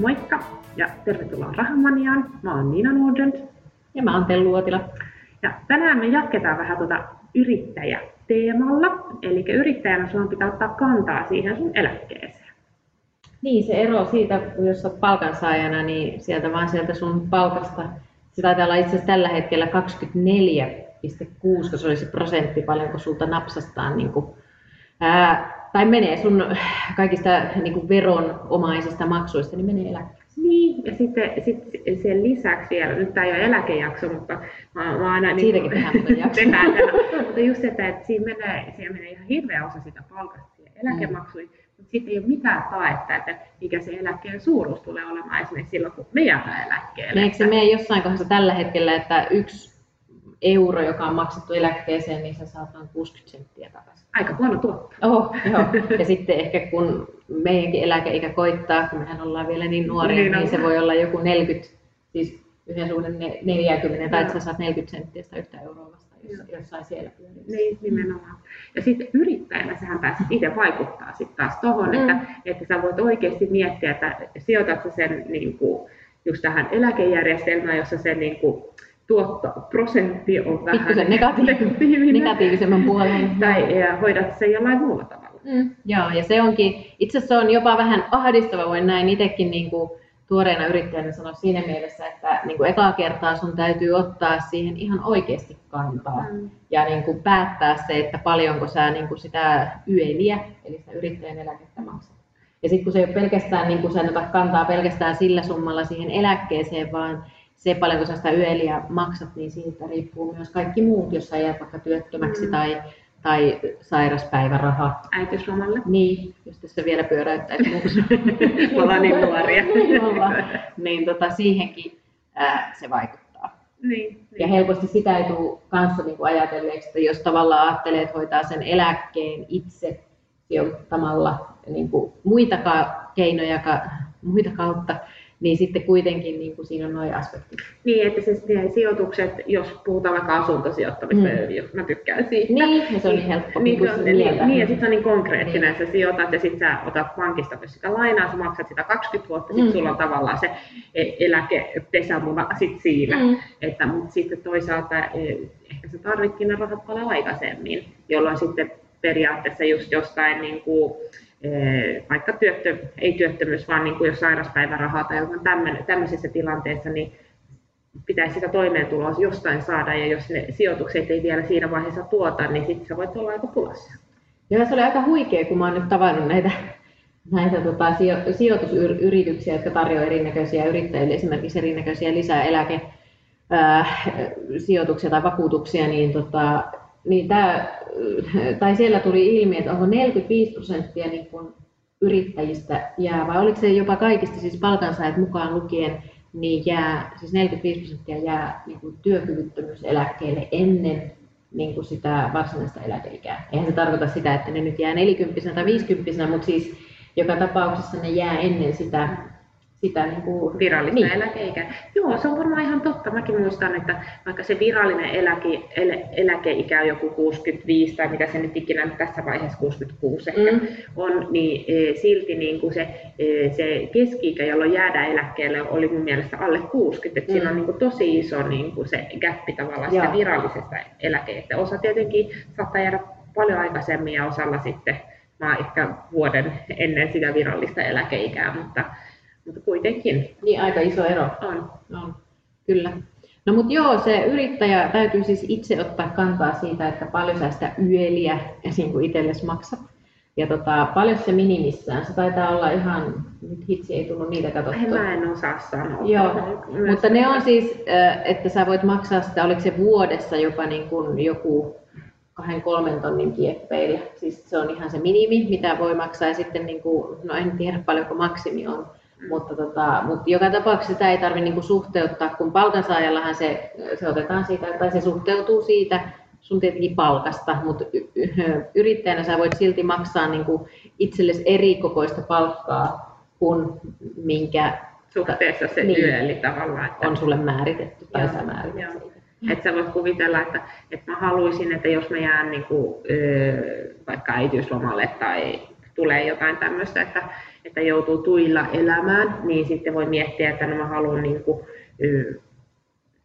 Moikka ja tervetuloa Rahamaniaan. Mä oon Niina Nordent. Ja mä oon Tellu Uotila. Ja tänään me jatketaan vähän tuota yrittäjäteemalla. Eli yrittäjänä sun pitää ottaa kantaa siihen sun eläkkeeseen. Niin, se ero siitä, jos olet palkansaajana, niin sieltä vaan sieltä sun palkasta, se taitaa olla itse asiassa tällä hetkellä 24,6, kun se olisi prosentti, paljonko sulta napsastaan niin kuin, ää, tai menee sun kaikista niin kuin veronomaisista maksuista, niin menee eläkkeelle. Niin, ja sitten sit sen lisäksi vielä, nyt tämä ei ole eläkejakso, mutta mä, mä aina... Niin Siitäkin tehdään jakso. tehdään mutta just se, että, että siinä menee, siinä menee ihan hirveä osa sitä palkasta siihen eläkemaksuihin, mm. mutta sitten ei ole mitään taetta, että mikä se eläkkeen suuruus tulee olemaan esimerkiksi silloin, kun me jäämme eläkkeelle. Eikö se mene jossain kohdassa tällä hetkellä, että yksi euro, joka on maksettu eläkkeeseen, niin sä saat noin 60 senttiä takaisin. Aika huono tuotto. Oho, joo. Ja sitten ehkä kun meidänkin eläkeikä koittaa, kun mehän ollaan vielä niin nuoria, niin, niin se voi olla joku 40, siis yhden suhden 40, tai että sä saat 40 senttiä sitä yhtä euroa vasta jossain siellä pyörissä. Niin, nimenomaan. Ja sitten yrittäjänä sähän pääset itse vaikuttaa sitten taas tuohon, mm. että, että sä voit oikeasti miettiä, että sijoitatko sen niin kuin, just tähän eläkejärjestelmään, jossa se niin kuin, tuottoprosentti on vähän negatiivinen, negatiivisemman puoleen. Tai ja hoidat sen jollain muulla tavalla. Mm, joo, ja se onkin, itse asiassa on jopa vähän ahdistava, voin näin itsekin niin kuin tuoreena yrittäjänä sanoa siinä mielessä, että niin kuin ekaa kertaa sun täytyy ottaa siihen ihan oikeasti kantaa mm. ja niin kuin päättää se, että paljonko sä niin kuin sitä yeliä, eli sitä yrittäjän eläkettä maksat. Ja sitten kun se ei ole pelkästään, niin kuin sä kantaa pelkästään sillä summalla siihen eläkkeeseen, vaan se paljonko sä sitä yöliä maksat, niin siitä riippuu myös kaikki muut, jos sä jäät vaikka työttömäksi mm. tai, tai sairaspäiväraha. Äitiyslomalle. Niin, jos tässä vielä pyöräyttäisi muuksi. Me ollaan niin nuoria. niin tota, siihenkin ää, se vaikuttaa. Niin, niin. Ja helposti sitä ei tule kanssa niin kuin ajatelleeksi, että jos tavallaan ajattelee, että hoitaa sen eläkkeen itse sijoittamalla niin kuin muita keinoja, muita kautta, niin sitten kuitenkin niin kuin siinä on noin aspektit. Niin, että siis ne sijoitukset, jos puhutaan vaikka asuntosijoittamista, mm. jos mä tykkään siitä. Niin, ja se on niin helppo. Niin, niin, niin, niin ja sitten se on niin konkreettinen, niin. sä sijoitat ja sitten sä otat pankista myös sitä lainaa, sä maksat sitä 20 vuotta, sitten mm. sulla on tavallaan se e, eläkepesämuna sit siinä. Mm. Että, mutta sitten toisaalta e, ehkä sä tarvitkin ne rahat paljon aikaisemmin, jolloin sitten periaatteessa just jostain niin kuin, vaikka työttö, ei työttömyys, vaan niin kuin jos sairaspäivärahaa tai jotain tämmöisessä tilanteessa, niin pitäisi sitä toimeentuloa jostain saada, ja jos ne sijoitukset ei vielä siinä vaiheessa tuota, niin sitten sä voit olla aika pulassa. Joo, se oli aika huikea, kun mä oon nyt tavannut näitä, näitä tota, sijo- sijoitusyrityksiä, jotka tarjoavat erinäköisiä yrittäjille, esimerkiksi erinäköisiä lisäeläke sijoituksia tai vakuutuksia, niin, tota, niin tää, tai siellä tuli ilmi, että onko 45 prosenttia niin kuin yrittäjistä jää, vai oliko se jopa kaikista, siis palkansaajat mukaan lukien, niin jää, siis 45 prosenttia jää niin kuin työkyvyttömyyseläkkeelle ennen niin kuin sitä varsinaista eläkeikää. Eihän se tarkoita sitä, että ne nyt jää 40 tai 50 mutta siis joka tapauksessa ne jää ennen sitä sitä niin kuin, virallista niin. eläkeikää. Joo, se on varmaan ihan totta. Mäkin muistan, että vaikka se virallinen eläke, elä, eläkeikä on joku 65 tai mitä se nyt ikinä tässä vaiheessa 66 ehkä mm. on, niin e, silti niin kuin se, e, se keski-ikä, jolloin jäädään eläkkeelle, oli mun mielestä alle 60. Että mm. Siinä on niin kuin tosi iso niin kuin se gappi tavallaan sitä virallisesta eläkeestä. Osa tietenkin saattaa jäädä paljon aikaisemmin ja osalla sitten mä ehkä vuoden ennen sitä virallista eläkeikää, mutta mutta kuitenkin. Niin, aika iso ero. On. on. Kyllä. No mutta joo, se yrittäjä täytyy siis itse ottaa kantaa siitä, että paljon sä sitä yöliä niin kuin itsellesi maksat. Ja tota, paljon se minimissään. Se taitaa olla ihan, nyt hitsi ei tullut niitä katsottua. Mä en osaa sanoa. Joo, mutta ne on siis, että sä voit maksaa sitä, oliko se vuodessa jopa niin kuin joku kahden kolmen tonnin kieppeillä. Siis se on ihan se minimi, mitä voi maksaa. Ja sitten, niin kuin, no en tiedä paljonko maksimi on, mutta, tota, mutta joka tapauksessa sitä ei tarvitse niinku suhteuttaa, kun palkansaajallahan se, se otetaan siitä, tai se suhteutuu siitä sun tietenkin palkasta, mutta yrittäjänä sä voit silti maksaa niinku itsellesi eri kokoista palkkaa kuin minkä suhteessa se niin, yöli tavallaan. Että... On sulle määritetty tai sä määritetty. Että sä voit kuvitella, että, että mä haluaisin, että jos mä jään niin kuin, vaikka äitiyslomalle tai tulee jotain tämmöistä, että, että joutuu tuilla elämään, niin sitten voi miettiä, että no mä haluan niin kuin,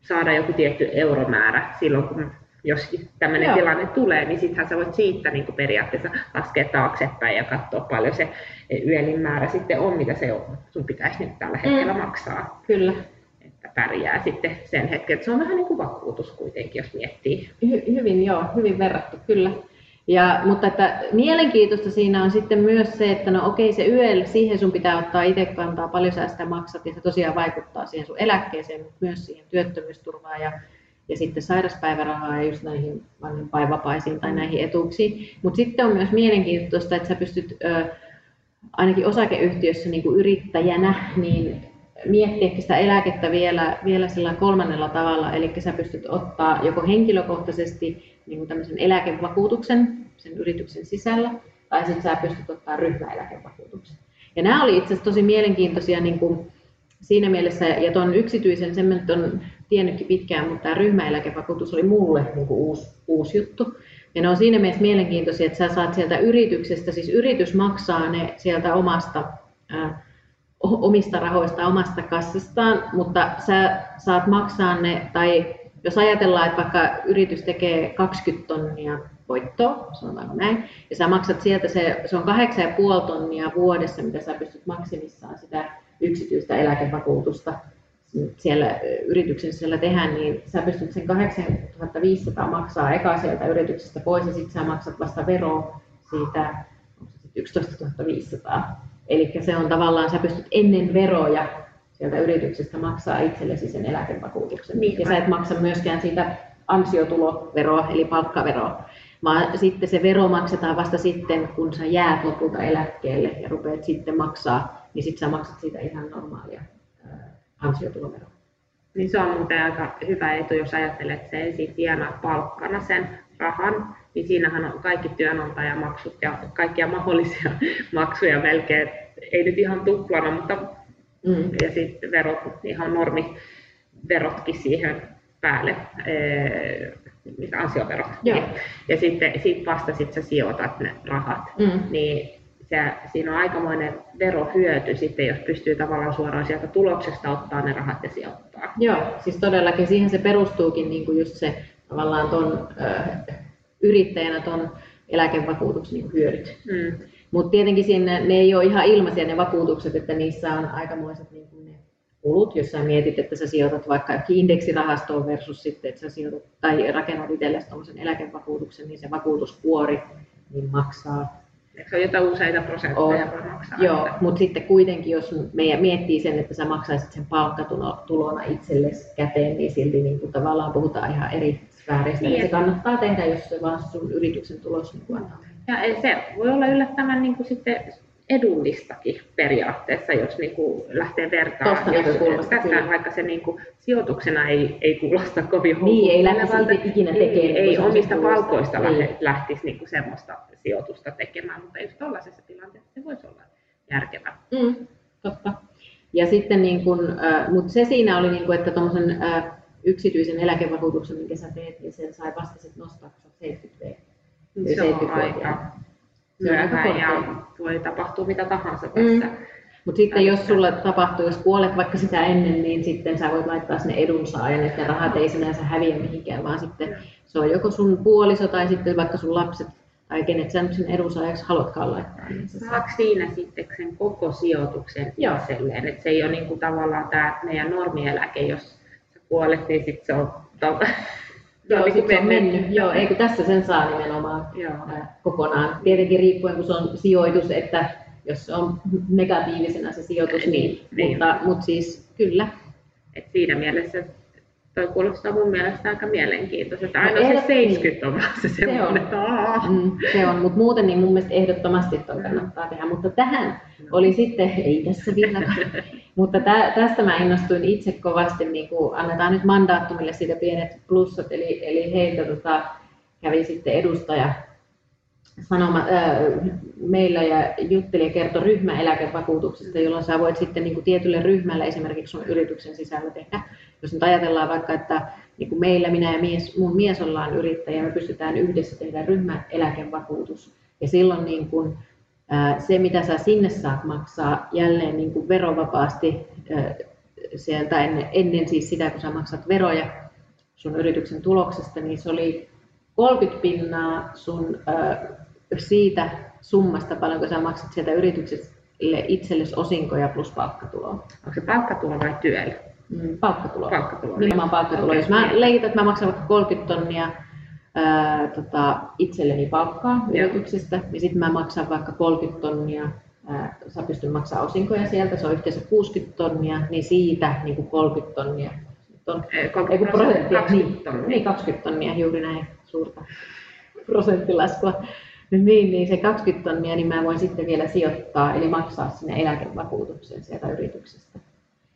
saada joku tietty euromäärä silloin, kun jos tämmöinen tilanne tulee, niin sittenhän sä voit siitä niin periaatteessa laskea taaksepäin ja katsoa paljon se yölin määrä sitten on, mitä se on, sun pitäisi nyt tällä hetkellä mm. maksaa. Kyllä. Että pärjää sitten sen hetken. Se on vähän niin kuin vakuutus kuitenkin, jos miettii. Hy- hyvin, joo, hyvin verrattu, kyllä. Ja, mutta että mielenkiintoista siinä on sitten myös se, että no okei se YEL, siihen sun pitää ottaa itse kantaa, paljon sä sitä maksat ja se tosiaan vaikuttaa siihen sun eläkkeeseen, mutta myös siihen työttömyysturvaan ja, ja sitten sairauspäivärahaa ja just näihin vanhempainvapaisiin tai näihin etuuksiin. Mutta sitten on myös mielenkiintoista, että sä pystyt ö, ainakin osakeyhtiössä niin kuin yrittäjänä niin miettiä sitä eläkettä vielä, vielä sillä kolmannella tavalla, eli sä pystyt ottaa joko henkilökohtaisesti niin kuin eläkevakuutuksen sen yrityksen sisällä, tai sitten sä pystyt ottaa ryhmäeläkevakuutuksen. Ja nämä oli itse asiassa tosi mielenkiintoisia niin kuin siinä mielessä, ja tuon yksityisen, sen mä on tiennytkin pitkään, mutta tämä ryhmäeläkevakuutus oli mulle niin kuin uusi, uusi juttu. Ja ne on siinä mielessä mielenkiintoisia, että sä saat sieltä yrityksestä, siis yritys maksaa ne sieltä omasta, ää, omista rahoista, omasta kassastaan, mutta sä saat maksaa ne, tai jos ajatellaan, että vaikka yritys tekee 20 tonnia voittoa, sanotaanko näin, ja sä maksat sieltä, se, se on 8,5 tonnia vuodessa, mitä sä pystyt maksimissaan sitä yksityistä eläkevakuutusta siellä yrityksen siellä tehdä, niin sä pystyt sen 8500 maksaa eka sieltä yrityksestä pois ja sitten sä maksat vasta veroa siitä 11 500. Eli se on tavallaan, sä pystyt ennen veroja sieltä yrityksestä maksaa itsellesi sen eläkevakuutuksen. Niin, ja sä et maksa myöskään siitä ansiotuloveroa, eli palkkaveroa, vaan sitten se vero maksetaan vasta sitten, kun sä jäät lopulta eläkkeelle ja rupeat sitten maksaa, niin sitten sä maksat siitä ihan normaalia ansiotuloveroa. Niin se on muuten aika hyvä etu, jos ajattelet, että se ensin tienaa palkkana sen rahan, niin siinähän on kaikki työnantajamaksut ja kaikkia mahdollisia maksuja melkein, ei nyt ihan tuplana, mutta Mm. Ja sitten verot, ihan normi verotkin siihen päälle, mitä ansioverot. Joo. Ja sitten sit vasta sit sä sijoitat ne rahat. Mm. Niin se, siinä on aikamoinen verohyöty sitten, jos pystyy tavallaan suoraan sieltä tuloksesta ottaa ne rahat ja sijoittaa. Joo, siis todellakin siihen se perustuukin niin kuin just se tavallaan ton, ö, yrittäjänä ton eläkevakuutuksen niin hyödyt. Mm. Mutta tietenkin siinä, ne ei ole ihan ilmaisia ne vakuutukset, että niissä on aikamoiset niin kuin ne kulut, jos sä mietit, että sä sijoitat vaikka indeksirahastoon versus sitten, että sä sijoitat tai rakennat itsellesi tuommoisen eläkevakuutuksen, niin se vakuutuskuori niin maksaa. Se on jotain useita prosentteja on, maksaa. Joo, mutta sitten kuitenkin, jos meidän miettii sen, että sä maksaisit sen palkkatulona itsellesi käteen, niin silti niin kuin tavallaan puhutaan ihan eri sfääristä. Niin, se kannattaa tehdä, jos se vaan sun yrityksen tulos niin antaa. Ja se voi olla yllättävän niin kuin sitten edullistakin periaatteessa, jos niin kuin lähtee vertaamaan. Tästä vaikka se niin kuin, sijoituksena ei, ei kuulosta kovin Niin, ei lähtisi ikinä tekemään. Niin, ei omista palkoista niin. lähtisi niin kuin semmoista sijoitusta tekemään, mutta just tällaisessa tilanteessa se voisi olla järkevä. Mm, totta. Ja sitten niin kun, äh, mutta se siinä oli, niin kuin, että tuommoisen äh, yksityisen eläkevakuutuksen, minkä sä teet, niin sen sai vasta sitten nostaa, kun sä 70 V se on aika myöhään ja voi tapahtua mitä tahansa mm. tässä. Mm. Mutta sitten jos sulle tapahtuu, jos kuolet vaikka sitä ennen, niin sitten sä voit laittaa sinne edunsaajan, että rahat ei sinänsä häviä mihinkään, vaan sitten se on joko sun puoliso tai sitten vaikka sun lapset tai kenet sä nyt sen edunsaajaksi haluatkaan laittaa. Niin Saako siinä sitten sen koko sijoituksen Joo. itselleen? Että se ei ole niin kuin tavallaan tämä meidän normieläke, jos sä kuolet, niin sitten se on Joo, niin se on mennyt. Joo, ei kun tässä sen saa nimenomaan Joo. kokonaan. Tietenkin riippuen, kun se on sijoitus, että jos se on negatiivisena se sijoitus, niin, niin, niin. Mutta, mutta siis kyllä. Et siinä mielessä toi kuulostaa mun mielestä aika mielenkiintoista. Aina no, se 70 on se semmoinen, se on, mm, se on. Mutta muuten niin mun mielestä ehdottomasti toi kannattaa tehdä. Mutta tähän oli sitten, ei tässä vielä, mutta tä, tästä mä innostuin itse kovasti, niin kun annetaan nyt mandaattumille siitä pienet plussat, eli, eli heiltä tota, kävi sitten edustaja sanoma, ää, meillä ja jutteli ja kertoi ryhmäeläkevakuutuksesta, jolloin sä voit sitten niin kuin tietylle ryhmälle esimerkiksi sun yrityksen sisällä tehdä. Jos nyt ajatellaan vaikka, että niin kuin meillä minä ja mies, mun mies ollaan yrittäjä, me pystytään yhdessä tehdä ryhmäeläkevakuutus. Ja silloin niin kuin, Se, mitä sä sinne saat maksaa jälleen niin kuin verovapaasti sieltä ennen, ennen siis sitä, kun sä maksat veroja sun yrityksen tuloksesta, niin se oli 30 pinnaa sun siitä summasta, paljonko sä maksat sieltä yritykselle itsellesi osinkoja plus palkkatuloa. Onko se palkkatulo vai työllä? Mm, palkkatulo. Palkkatulo. Nimenomaan palkkatulo. Okay. Jos mä leikitän, että mä maksan vaikka 30 tonnia ää, tota, itselleni palkkaa Joo. yrityksestä, niin sitten mä maksan vaikka 30 tonnia sä pystyt maksamaan osinkoja sieltä, se on yhteensä 60 tonnia, niin siitä niin kuin 30 tonnia. On, 30 prosenttia, 20 tonnia. Niin, 20 tonnia, juuri näin suurta prosenttilaskua. Niin, niin se 20 tonnia, niin mä voin sitten vielä sijoittaa, eli maksaa sinne eläkevakuutuksen sieltä yrityksestä.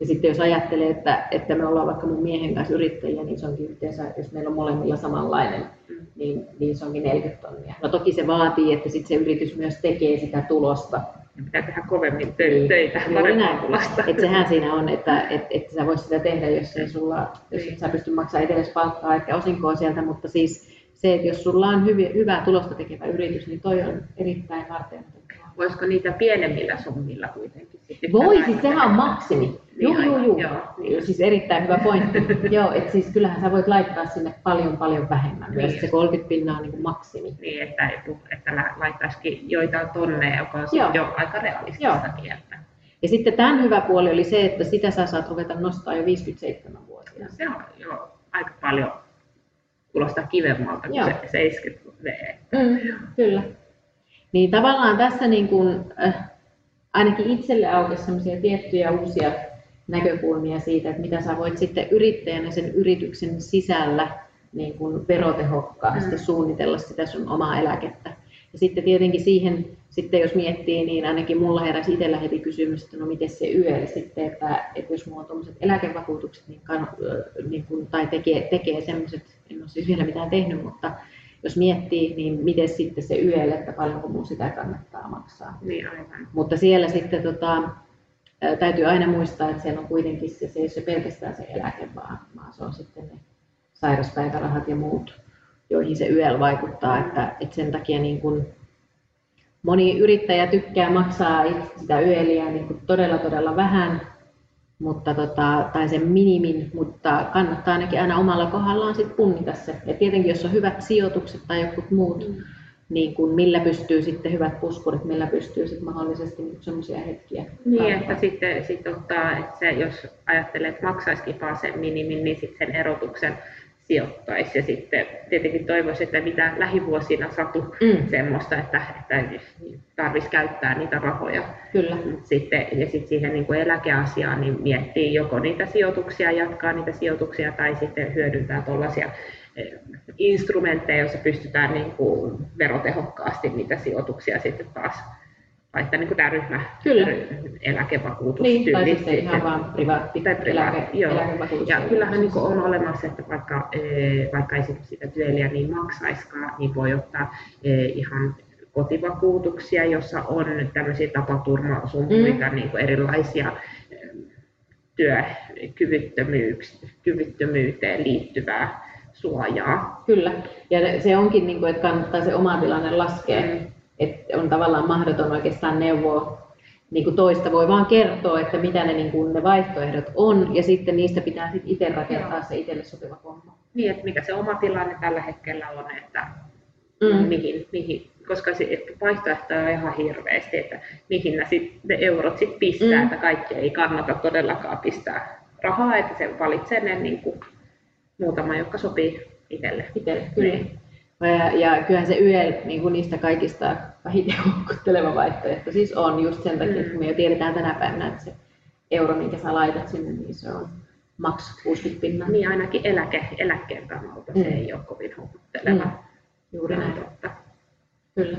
Ja sitten jos ajattelee, että, että me ollaan vaikka mun miehen kanssa yrittäjiä, niin se onkin yhteensä, jos meillä on molemmilla samanlainen, niin, niin se onkin 40 tonnia. No toki se vaatii, että sitten se yritys myös tekee sitä tulosta. Ja pitää tehdä kovemmin niin, töitä, parempaa tulosta. Että sehän siinä on, että et, et sä voisit sitä tehdä, jos, ei sulla, jos niin. et sä pysty maksamaan itsellesi palkkaa eikä osinkoa sieltä, mutta siis se, että jos sulla on hyviä, hyvää tulosta tekevä yritys, niin toi on erittäin varten. Voisiko niitä pienemmillä summilla kuitenkin sitten? Voi, siis sehän on maksimi. Joo, joo, joo. joo. Niin. Siis erittäin hyvä pointti. joo, että siis kyllähän sä voit laittaa sinne paljon, paljon vähemmän. Niin. Myös se 30 pinnaa on niin kuin maksimi. Niin, että, että laittaisikin joitain tonneja, joka on joo. jo aika realistista kieltä. Ja sitten tämän hyvä puoli oli se, että sitä sä saat ruveta nostaa jo 57 vuotia. Se on jo aika paljon kuulostaa kivemmalta kuin se 70 V. Mm, kyllä. Niin tavallaan tässä niin kuin, äh, ainakin itselle aukesi sellaisia tiettyjä uusia näkökulmia siitä, että mitä sä voit sitten yrittäjänä sen yrityksen sisällä niin kuin verotehokkaasti mm. suunnitella sitä sun omaa eläkettä. Ja sitten tietenkin siihen, sitten jos miettii, niin ainakin mulla heräsi itsellä heti kysymys, että no miten se YEL sitten, että, että jos mulla on tuommoiset eläkevakuutukset niin, kan, niin kuin, tai tekee, tekee semmoiset, en ole siis vielä mitään tehnyt, mutta jos miettii, niin miten sitten se YEL, että paljonko mun sitä kannattaa maksaa. Niin aivan. Mutta siellä sitten tota, täytyy aina muistaa, että siellä on kuitenkin se, se ei ole pelkästään se eläke, vaan, vaan se on sitten ne sairauspäivärahat ja muut, joihin se YEL vaikuttaa. Että, että sen takia niin kun moni yrittäjä tykkää maksaa sitä YELiä niin kun todella todella vähän, mutta tota, tai sen minimin, mutta kannattaa ainakin aina omalla kohdallaan sit punnita se. Ja tietenkin jos on hyvät sijoitukset tai jotkut muut, mm niin kuin millä pystyy sitten hyvät puskurit, millä pystyy sitten mahdollisesti sellaisia hetkiä. Niin, että sitten sit ottaa, että se, jos ajattelee, että maksaisikin vaan sen minimin, niin sitten sen erotuksen sijoittaisi. Ja sitten tietenkin toivoisi, että mitä lähivuosina satu mm. semmoista, että, että tarvitsisi käyttää niitä rahoja. Kyllä. Sitten, ja sitten siihen niin kuin eläkeasiaan niin miettii joko niitä sijoituksia, jatkaa niitä sijoituksia tai sitten hyödyntää tuollaisia instrumentteja, joissa pystytään niin kuin verotehokkaasti niitä sijoituksia sitten taas laittaa niin tämä ryhmä, Kyllä. eläkevakuutus. Niin, tai sitten ihan vaan privaatti tai privaatti, eläke, joo. eläkevakuutus. Ja kyllähän niin on olemassa, että vaikka, e, vaikka ei sitä työliä niin maksaiskaan, niin voi ottaa e, ihan kotivakuutuksia, jossa on tämmöisiä tapaturmasuntuita, mm. niin kuin erilaisia e, työkyvyttömyyteen liittyvää suojaa. Kyllä, ja se onkin, niin kuin, että kannattaa se oma tilanne laskea, mm. Että on tavallaan mahdoton oikeastaan neuvoa niin kuin toista voi vaan kertoa, että mitä ne, niin kuin ne vaihtoehdot on, ja sitten niistä pitää sitten itse rakentaa se itselle sopiva homma. Niin, että mikä se oma tilanne tällä hetkellä on, että mm. mihin, mihin, koska se vaihtoehtoja on ihan hirveästi, että mihin sit, ne eurot sitten pistää, mm. että kaikki ei kannata todellakaan pistää rahaa, että se valitsee ne niin kuin muutama, joka sopii itselle. Itselle, kyllä. Niin. Ja, ja kyllähän se YEL niin kuin niistä kaikista vähiten houkutteleva vaihtoehto siis on just sen takia, että me jo tiedetään tänä päivänä, että se euro, minkä sä laitat sinne, niin se on maks 60 pinnaa. Niin ainakin eläke, eläkkeen kannalta mm. se ei ole kovin houkutteleva. Mm. Juuri näin. Totta. Kyllä.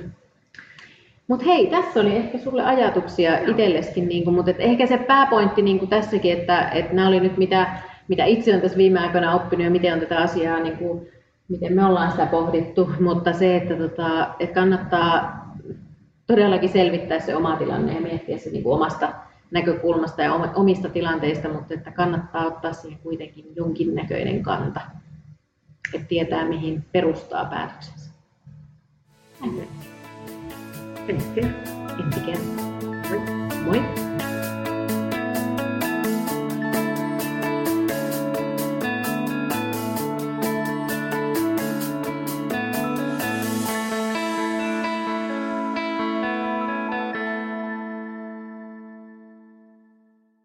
Mutta hei, tässä oli ehkä sulle ajatuksia itselleskin, niin mutta et ehkä se pääpointti niin kuin tässäkin, että, että nämä oli nyt mitä mitä itse olen tässä viime aikoina oppinut ja miten on tätä asiaa, niin kuin, miten me ollaan sitä pohdittu, mutta se, että, tota, että kannattaa todellakin selvittää se oma tilanne ja miettiä se niin kuin omasta näkökulmasta ja omista tilanteista, mutta että kannattaa ottaa siihen kuitenkin jonkinnäköinen kanta, että tietää mihin perustaa päätöksensä. Ensi kertaa. Moi. Moi!